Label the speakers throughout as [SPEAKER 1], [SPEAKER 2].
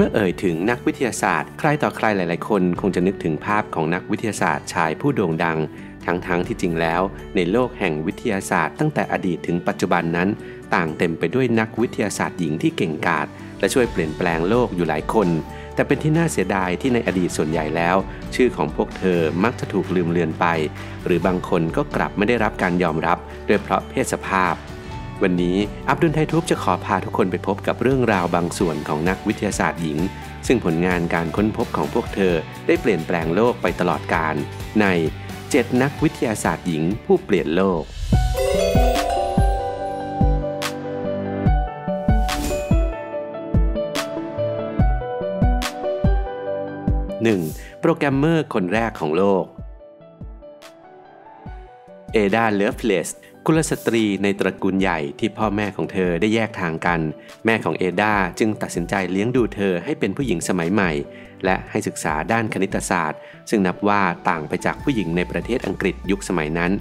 [SPEAKER 1] เมื่อเอ่ยถึงนักวิทยาศาสตร์ ใครต่อใครหลาย ๆ คนคงจะนึกถึงภาพของนักวิทยาศาสตร์ชายผู้โด่งดัง ทั้งๆทที่จริงแล้ว ในโลกแห่งวิทยาศาสตร์ ตั้งแต่อดีตถึงปัจจุบันนั้น ต่างเต็มไปด้วยนักวิทยาศาสตร์หญิงที่เก่งกาจและช่วยเปลี่ยนแปลงโลกอยู่หลายคน แต่เป็นที่น่าเสียดายที่ในอดีตส่วนใหญ่แล้ว ชื่อของพวกเธอมักจะถูกลืมเลือนไป หรือบางคนก็กลับไม่ได้รับการยอมรับด้วยเพราะเพศสภาพ วันนี้อับดุลไททูบจะขอพาทุกคนไปพบกับเรื่องราวบางส่วนของนักวิทยาศาสตร์หญิง ซึ่งผลงานการค้นพบของพวกเธอได้เปลี่ยนแปลงโลกไปตลอดกาลใน 7 นักวิทยาศาสตร์หญิงผู้เปลี่ยนโลก 1. โปรแกรมเมอร์คนแรกของโลก เอดา เลฟเลส กุลสตรีในตระกูลใหญ่ที่พ่อแม่ของเธอได้แยกทางกัน แม่ของเอดาจึงตัดสินใจเลี้ยงดูเธอให้เป็นผู้หญิงสมัยใหม่ และให้ศึกษาด้านคณิตศาสตร์ ซึ่งนับว่าต่างไปจากผู้หญิงในประเทศอังกฤษยุคสมัยนั้น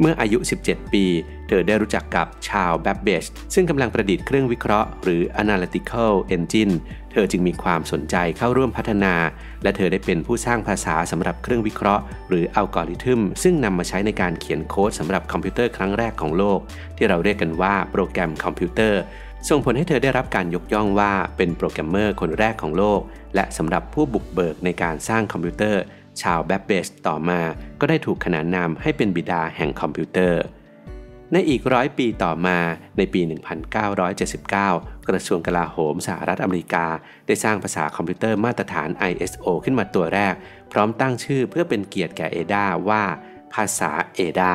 [SPEAKER 1] เมื่ออายุ 17 ปี เธอได้รู้จักกับชาวแบ b เบชซึ่งกำลังประดิษฐ์เครื่องวิเคราะห์หรือ analytical engine เธอจึงมีความสนใจเข้าร่วมพัฒนา และเธอได้เป็นผู้สร้างภาษาสำหรับเครื่องวิเคราะห์ หรืออัลกอริทึมซึ่งนำมาใช้ในการเขียนโค้ดสำหรับคอมพิวเตอร์ครั้งแรกของโลก ที่เราเรียกกันว่าโปรแกรมคอมพิวเตอร์ส่งผลให้เธอได้รับการยกย่องว่าเป็นโปรแกรมเมอร์คนแรกของโลก และสำหรับผู้บุกเบิกในการสร้างคอมพิวเตอร์ ชาวแบ b เบชต่อมา ก็ได้ถูกขนานนามให้เป็นบิดาแห่งคอมพิวเตอร์ ในอีกร้อยปีต่อมาในปี 1979 กระทรวงกลาโหมสหรัฐอเมริกา ได้สร้างภาษาคอมพิวเตอร์มาตรฐาน ISO ขึ้นมาตัวแรก พร้อมตั้งชื่อเพื่อเป็นเกียรติแก่เอดาว่า ภาษาเอดา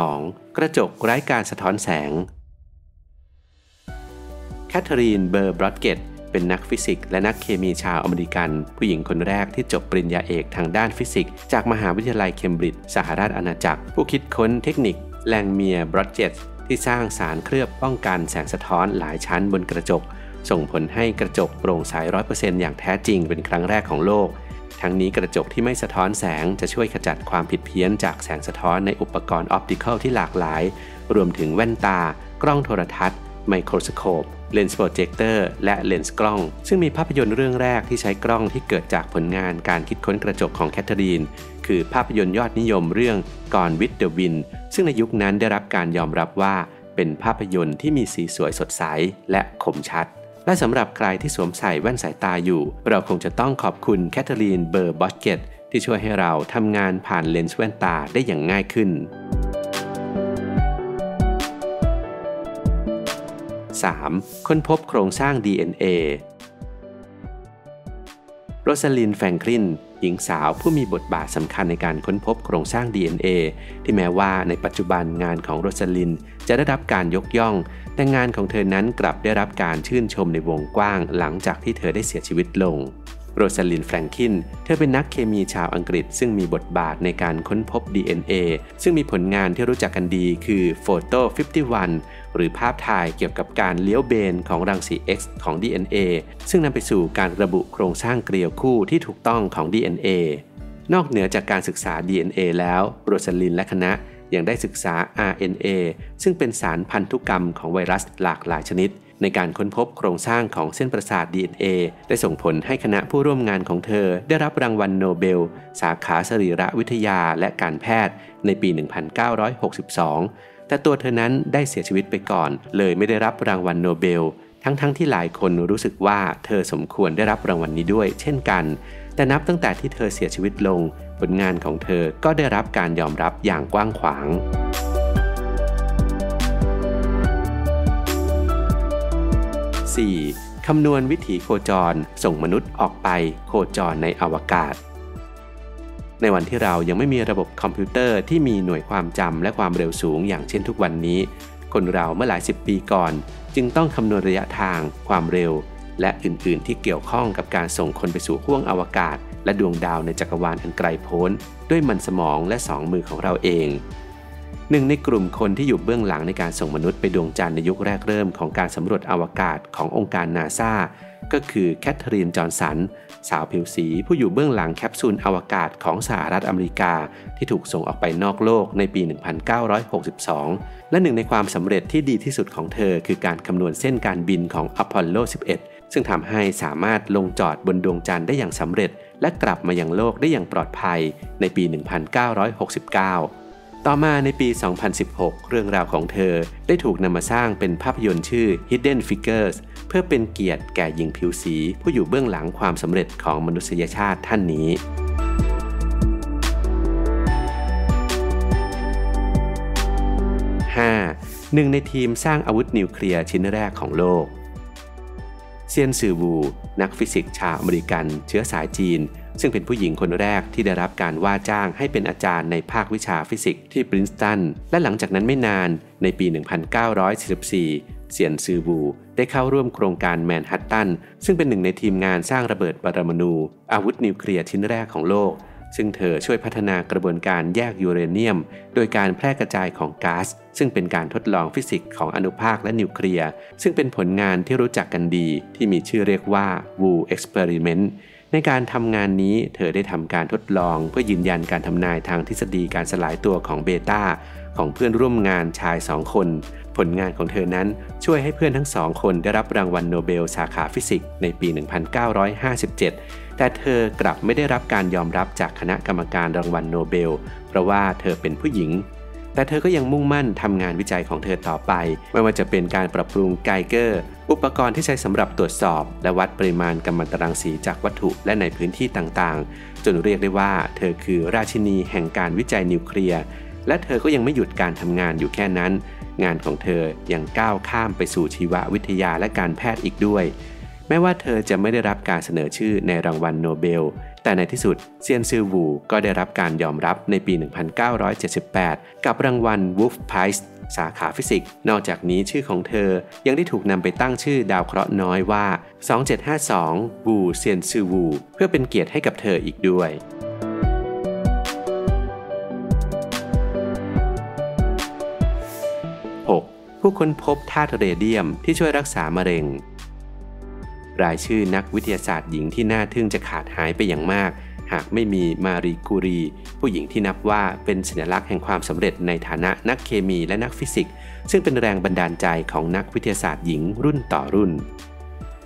[SPEAKER 1] 2. กระจกไร้การสะท้อนแสงแคทเธอรีนเบอร์บลอดเจตต์ เป็นนักฟิสิกส์และนักเคมีชาวอเมริกัน ผู้หญิงคนแรกที่จบปริญญาเอกทางด้านฟิสิกส์จากมหาวิทยาลัยเคมบริดจ์สหราชอาณาจักร ผู้คิดค้นเทคนิคแลงเมียร์บลอดเจตต์ที่สร้างสารเคลือบป้องกันแสงสะท้อนหลายชั้นบนกระจก ส่งผลให้กระจกโปร่งใสร้อยเปอร์เซ็นต์อย่างแท้จริงเป็นครั้งแรกของโลก ทั้งนี้กระจกที่ไม่สะท้อนแสงจะช่วยขจัดความผิดเพี้ยนจากแสงสะท้อนในอุปกรณ์ optical ที่หลากหลาย รวมถึงแว่นตากล้องโทรทรรศน์ ไมโครสโคปเลนส์โปรเจคเตอร์และเลนส์กล้อง ซึ่งมีภาพยนตร์เรื่องแรกที่ใช้กล้องที่เกิดจากผลงานการคิดค้นกระจกของแคทเธอรีน คือภาพยนตร์ยอดนิยมเรื่องGone with the Wind ซึ่งในยุคนั้นได้รับการยอมรับว่าเป็นภาพยนตร์ที่มีสีสวยสดใสและคมชัด และสำหรับใครที่สวมใส่แว่นสายตาอยู่ เราคงจะต้องขอบคุณแคทเธอรีนเบอร์บลอดเจตต์ที่ช่วยให้เราทำงานผ่านเลนส์แว่นตาได้อย่างง่ายขึ้น 3. ค้นพบโครงสร้าง DNA โรสลินแฟงคลินหญิงสาวผู้มีบทบาทสำคัญในการค้นพบโครงสร้าง DNA ที่แม้ว่าในปัจจุบันงานของโรสลินจะได้รับการยกย่อง แต่งานของเธอนั้นกลับได้รับการชื่นชมในวงกว้างหลังจากที่เธอได้เสียชีวิตลง โรซาลินแฟรงคิน เธอเป็นนักเคมีชาวอังกฤษ ซึ่งมีบทบาทในการค้นพบ DNA ซึ่งมีผลงานที่รู้จักกันดีคือ Photo 51 หรือภาพถ่ายเกี่ยวกับการเลี้ยวเบนของรังสี X ของ DNA ซึ่งนำไปสู่การระบุโครงสร้างเกลียวคู่ที่ถูกต้องของ DNA นอกเหนือจากการศึกษา DNA แล้วโรซาลินและคณะยังได้ศึกษา RNA ซึ่งเป็นสารพันธุกรรมของไวรัสหลากหลายชนิด ในการค้นพบโครงสร้างของเส้นประสาท DNA ได้ส่งผลให้คณะผู้ร่วมงานของเธอ ได้รับรางวัลโนเบล สาขาสรีรวิทยาและการแพทย์ในปี 1962 แต่ตัวเธอนั้นได้เสียชีวิตไปก่อน เลยไม่ได้รับรางวัลโนเบล ทั้งๆทที่หลายคนรู้สึกว่าเธอสมควรได้รับรางวัลนนี้ด้วย เช่นกัน แต่นับตั้งแต่ที่เธอเสียชีวิตลง ผลงานของเธอก็ได้รับการยอมรับอย่างกว้างขวาง 4. คำนวณวิถีโคจรส่งมนุษย์ออกไปโคจรในอวกาศ ในวันที่เรายังไม่มีระบบคอมพิวเตอร์ที่มีหน่วยความจำและความเร็วสูงอย่างเช่นทุกวันนี้ คนเราเมื่อหลายสิบปีก่อน จึงต้องคำนวณระยะทาง ความเร็ว และอื่นๆ ที่เกี่ยวข้องกับการส่งคนไปสู่ห้วงอวกาศ และดวงดาวในจักรวาลอันไกลโพ้น ด้วยมันสมองและสองมือของเราเอง หนึ่งในกลุ่มคนที่อยู่เบื้องหลังในการส่งมนุษย์ไปดวงจันทร์ในยุคแรกเริ่มของการสำรวจอวกาศขององค์การนาซาก็คือแคทเธอรีน จอห์นสัน สาวผิวสีผู้อยู่เบื้องหลังแคปซูลอวกาศของสหรัฐอเมริกา ที่ถูกส่งออกไปนอกโลกในปี 1962 และหนึ่งในความสำเร็จที่ดีที่สุดของเธอ คือการคำนวณเส้นการบินของอพอลโล 11 ซึ่งทำให้สามารถลงจอดบนดวงจันทร์ได้อย่างสำเร็จ และกลับมายังโลกได้อย่างปลอดภัยในปี 1969 ต่อมาในปี 2016 เรื่องราวของเธอได้ถูกนำมาสร้างเป็นภาพยนตร์ชื่อ Hidden Figures เพื่อเป็นเกียรติแก่หญิงผิวสี ผู้อยู่เบื้องหลังความสำเร็จของมนุษยชาติท่านนี้หนึ่งในทีมสร้างอาวุธนิวเคลียร์ชิ้นแรกของโลก เซียนซือวู นักฟิสิกส์ชาวอเมริกัน เชื้อสายจีน ซึ่งเป็นผู้หญิงคนแรกที่ได้รับการว่าจ้างให้เป็นอาจารย์ในภาควิชาฟิสิกส์ที่ปรินสตัน และหลังจากนั้นไม่นานในปี 1944 เซียนซือวู ได้เข้าร่วมโครงการแมนฮัตตัน ซึ่งเป็นหนึ่งในทีมงานสร้างระเบิดปรมาณูอาวุธนิวเคลียร์ชิ้นแรกของโลก ซึ่งเธอช่วยพัฒนากระบวนการแยกยูเรเนียม โดยการแพร่กระจายของก๊าซซึ่งเป็นการทดลองฟิสิกส์ของอนุภาคและนิวเคลียร์ซึ่งเป็นผลงานที่รู้จักกันดีที่มีชื่อเรียกว่า Wu Experiment ในการทำงานนี้เธอได้ทำการทดลองเพื่อยืนยันการทำนายทางทฤษฎีการสลายตัวของเบต้าของเพื่อนร่วมงานชายสองคน ผลงานของเธอนั้นช่วยให้เพื่อนทั้งสองคนได้รับรางวัลโนเบลสาขาฟิสิกส์ในปี 1957 แต่เธอกลับไม่ได้รับการยอมรับจากคณะกรรมการรางวัลโนเบล เพราะว่าเธอเป็นผู้หญิง แต่เธอก็ยังมุ่งมั่นทำงานวิจัยของเธอต่อไป ไม่ว่าจะเป็นการปรับปรุงไกเกอร์ อุปกรณ์ที่ใช้สำหรับตรวจสอบ และวัดปริมาณกัมมันตรังสีจากวัตถุและในพื้นที่ต่างๆ จนเรียกได้ว่า เธอคือราชินีแห่งการวิจัยนิวเคลียร์ และเธอก็ยังไม่หยุดการทำงานอยู่แค่นั้น งานของเธอยังก้าวข้ามไปสู่ชีววิทยาและการแพทย์อีกด้วย แม้ว่าเธอจะไม่ได้รับการเสนอชื่อในรางวัลโนเบล แต่ในที่สุดเซียนซือวูก็ได้รับการยอมรับในปี 1978 กับรางวัล Wolf Prize สาขาฟิสิกส์ นอกจากนี้ชื่อของเธอยังได้ถูกนำไปตั้งชื่อดาวเคราะห์น้อยว่า 2752 วูเซียนซือวู เพื่อเป็นเกียรติให้กับเธออีกด้วย 6. ผู้ค้นพบธาตุเรเดียมที่ช่วยรักษามะเร็ง รายชื่อนักวิทยาศาสตร์หญิงที่น่าทึ่งจะขาดหายไปอย่างมาก หากไม่มีมารีกูรี ผู้หญิงที่นับว่าเป็นสัญลักษณ์แห่งความสำเร็จในฐานะนักเคมีและนักฟิสิกส์ซึ่งเป็นแรงบันดาลใจของนักวิทยาศาสตร์หญิงรุ่นต่อรุ่น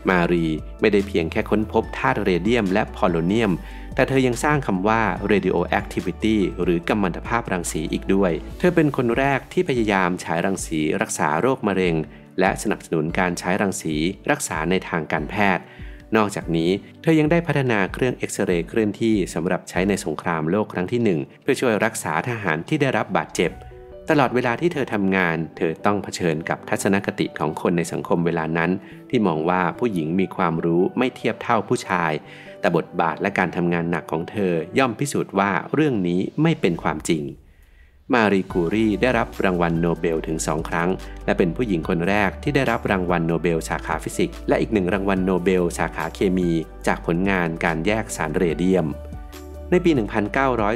[SPEAKER 1] มารีไม่ได้เพียงแค่ค้นพบธาตุเรเดียมและพอโลเนียม แต่เธอยังสร้างคำว่า radioactivity หรือกัมมันตภาพรังสีอีกด้วย เธอเป็นคนแรกที่พยายามฉายรังสีรักษาโรคมะเร็ง และสนับสนุนการใช้รังสีรักษาในทางการแพทย์ นอกจากนี้เธอยังได้พัฒนาเครื่องเอ็กซเรย์เคลื่อนที่สำหรับใช้ในสงครามโลกครั้งที่ 1 เพื่อช่วยรักษาทหารที่ได้รับบาดเจ็บ ตลอดเวลาที่เธอทำงาน เธอต้องเผชิญกับทัศนคติของคนในสังคมเวลานั้น ที่มองว่าผู้หญิงมีความรู้ไม่เทียบเท่าผู้ชาย แต่บทบาทและการทำงานหนักของเธอย่อมพิสูจน์ว่าเรื่องนี้ไม่เป็นความจริง มารีกูรีได้รับรางวัลโนเบลถึง 2 ครั้ง และเป็นผู้หญิงคนแรกที่ได้รับรางวัลโนเบลสาขาฟิสิกส์และอีกหนึ่งรางวัลโนเบลสาขาเคมี จากผลงานการแยกสารเรเดียม ในปี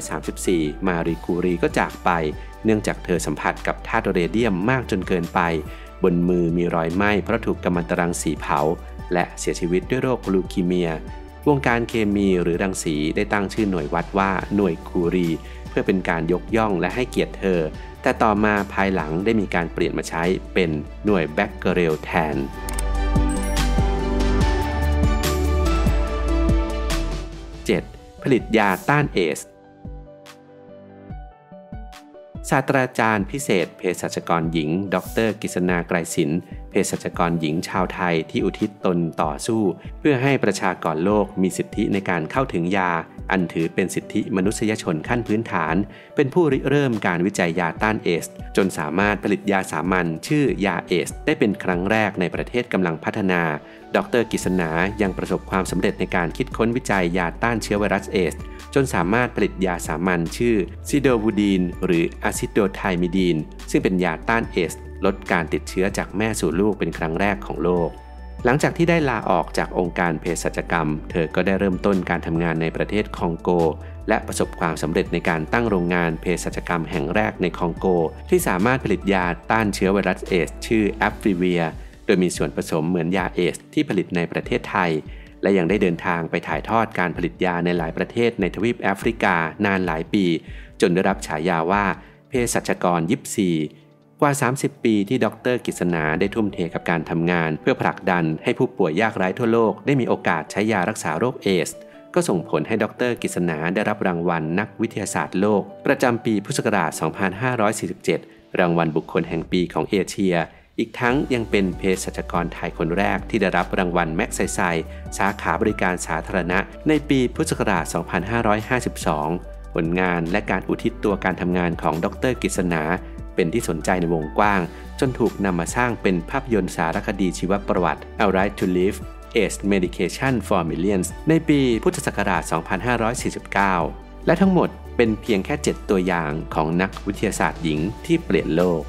[SPEAKER 1] 1934 มารีกูรีก็จากไป เนื่องจากเธอสัมผัสกับธาตุเรเดียมมากจนเกินไป บนมือมีรอยไหม้เพราะถูกกัมมันตรังสีเผา และเสียชีวิตด้วยโรคลูคีเมีย วงการเคมีหรือรังสีได้ตั้งชื่อหน่วยวัดว่าหน่วยคูรี เพื่อเป็นการยกย่องและให้เกียรติเธอ แต่ต่อมาภายหลังได้มีการเปลี่ยนมาใช้เป็นหน่วยเบ็กเคอเรลแทน 7. ผลิตยาต้านเอดส์ ศาสตราจารย์พิเศษเภสัชกรหญิง ดร.กฤษณาไกรสินธุ์เภสัชกรหญิงชาวไทยที่อุทิศตนต่อสู้ เพื่อให้ประชากรโลกมีสิทธิในการเข้าถึงยา อันถือเป็นสิทธิมนุษยชนขั้นพื้นฐาน เป็นผู้ริเริ่มการวิจัยยาต้านเอดส์ จนสามารถผลิตยาสามัญชื่อยาเอดส์ ได้เป็นครั้งแรกในประเทศกำลังพัฒนา ดร.กฤษณายังประสบความสำเร็จในการคิดค้นวิจัยยาต้านเชื้อไวรัสเอดส์ จนสามารถผลิตยาสามัญชื่อซิโดวูดีน หรืออะซิโดไทมิดีน ซึ่งเป็นยาต้านเอดส์ ลดการติดเชื้อจากแม่สู่ลูกเป็นครั้งแรกของโลก หลังจากที่ได้ลาออกจากองค์การเภสัชกรรม เธอก็ได้เริ่มต้นการทำงานในประเทศคองโก และประสบความสำเร็จในการตั้งโรงงานเภสัชกรรมแห่งแรกในคองโก ที่สามารถผลิตยาต้านเชื้อไวรัสเอส ชื่อแอฟริเวีย ดยมีส่วนผสมเหมือนยาเอสที่ผลิตในประเทศไทย และยังได้เดินทางไปถ่ายทอดการผลิตยาในหลายประเทศในทวีปแอฟริกานานหลายปี จนได้รับฉายาว่าเภสัชกรยิปซีกว่า 30 ปีที่ดรกิษณาได้ทุ่มเทกับการทำงาน เพื่อผลักดันให้ผู้ป่วยยากไร้ทั่วโลกได้มีโอกาสใช้ยารักษาโรคเอส ก็ส่งผลให้ดรกิษณาได้รับรางวัลนักวิทยาศาสตร์โลก ประจำปีพุทธศักราช 2547 รางวัลบุคคลแห่งปีของเอเชีย อีกทั้งยังเป็นเภสัชกรไทยคนแรกที่ได้รับรางวัลแม็กไซไซสาขาบริการสาธารณะ ในปีพุทธศักราช 2552 ผลงานและการอุทิศตัวการทำงานของดรกิษณาเป็นที่สนใจในวงกว้าง จนถูกนำมาสร้างเป็นภาพยนตร์สารคดีชีวประวัติ A Right to Live AIDS Medication for Millions ในปีพุทธศักราช 2549 และทั้งหมดเป็นเพียงแค่ 7 ตัวอย่างของนักวิทยาศาสตร์หญิงที่เปลี่ยนโลก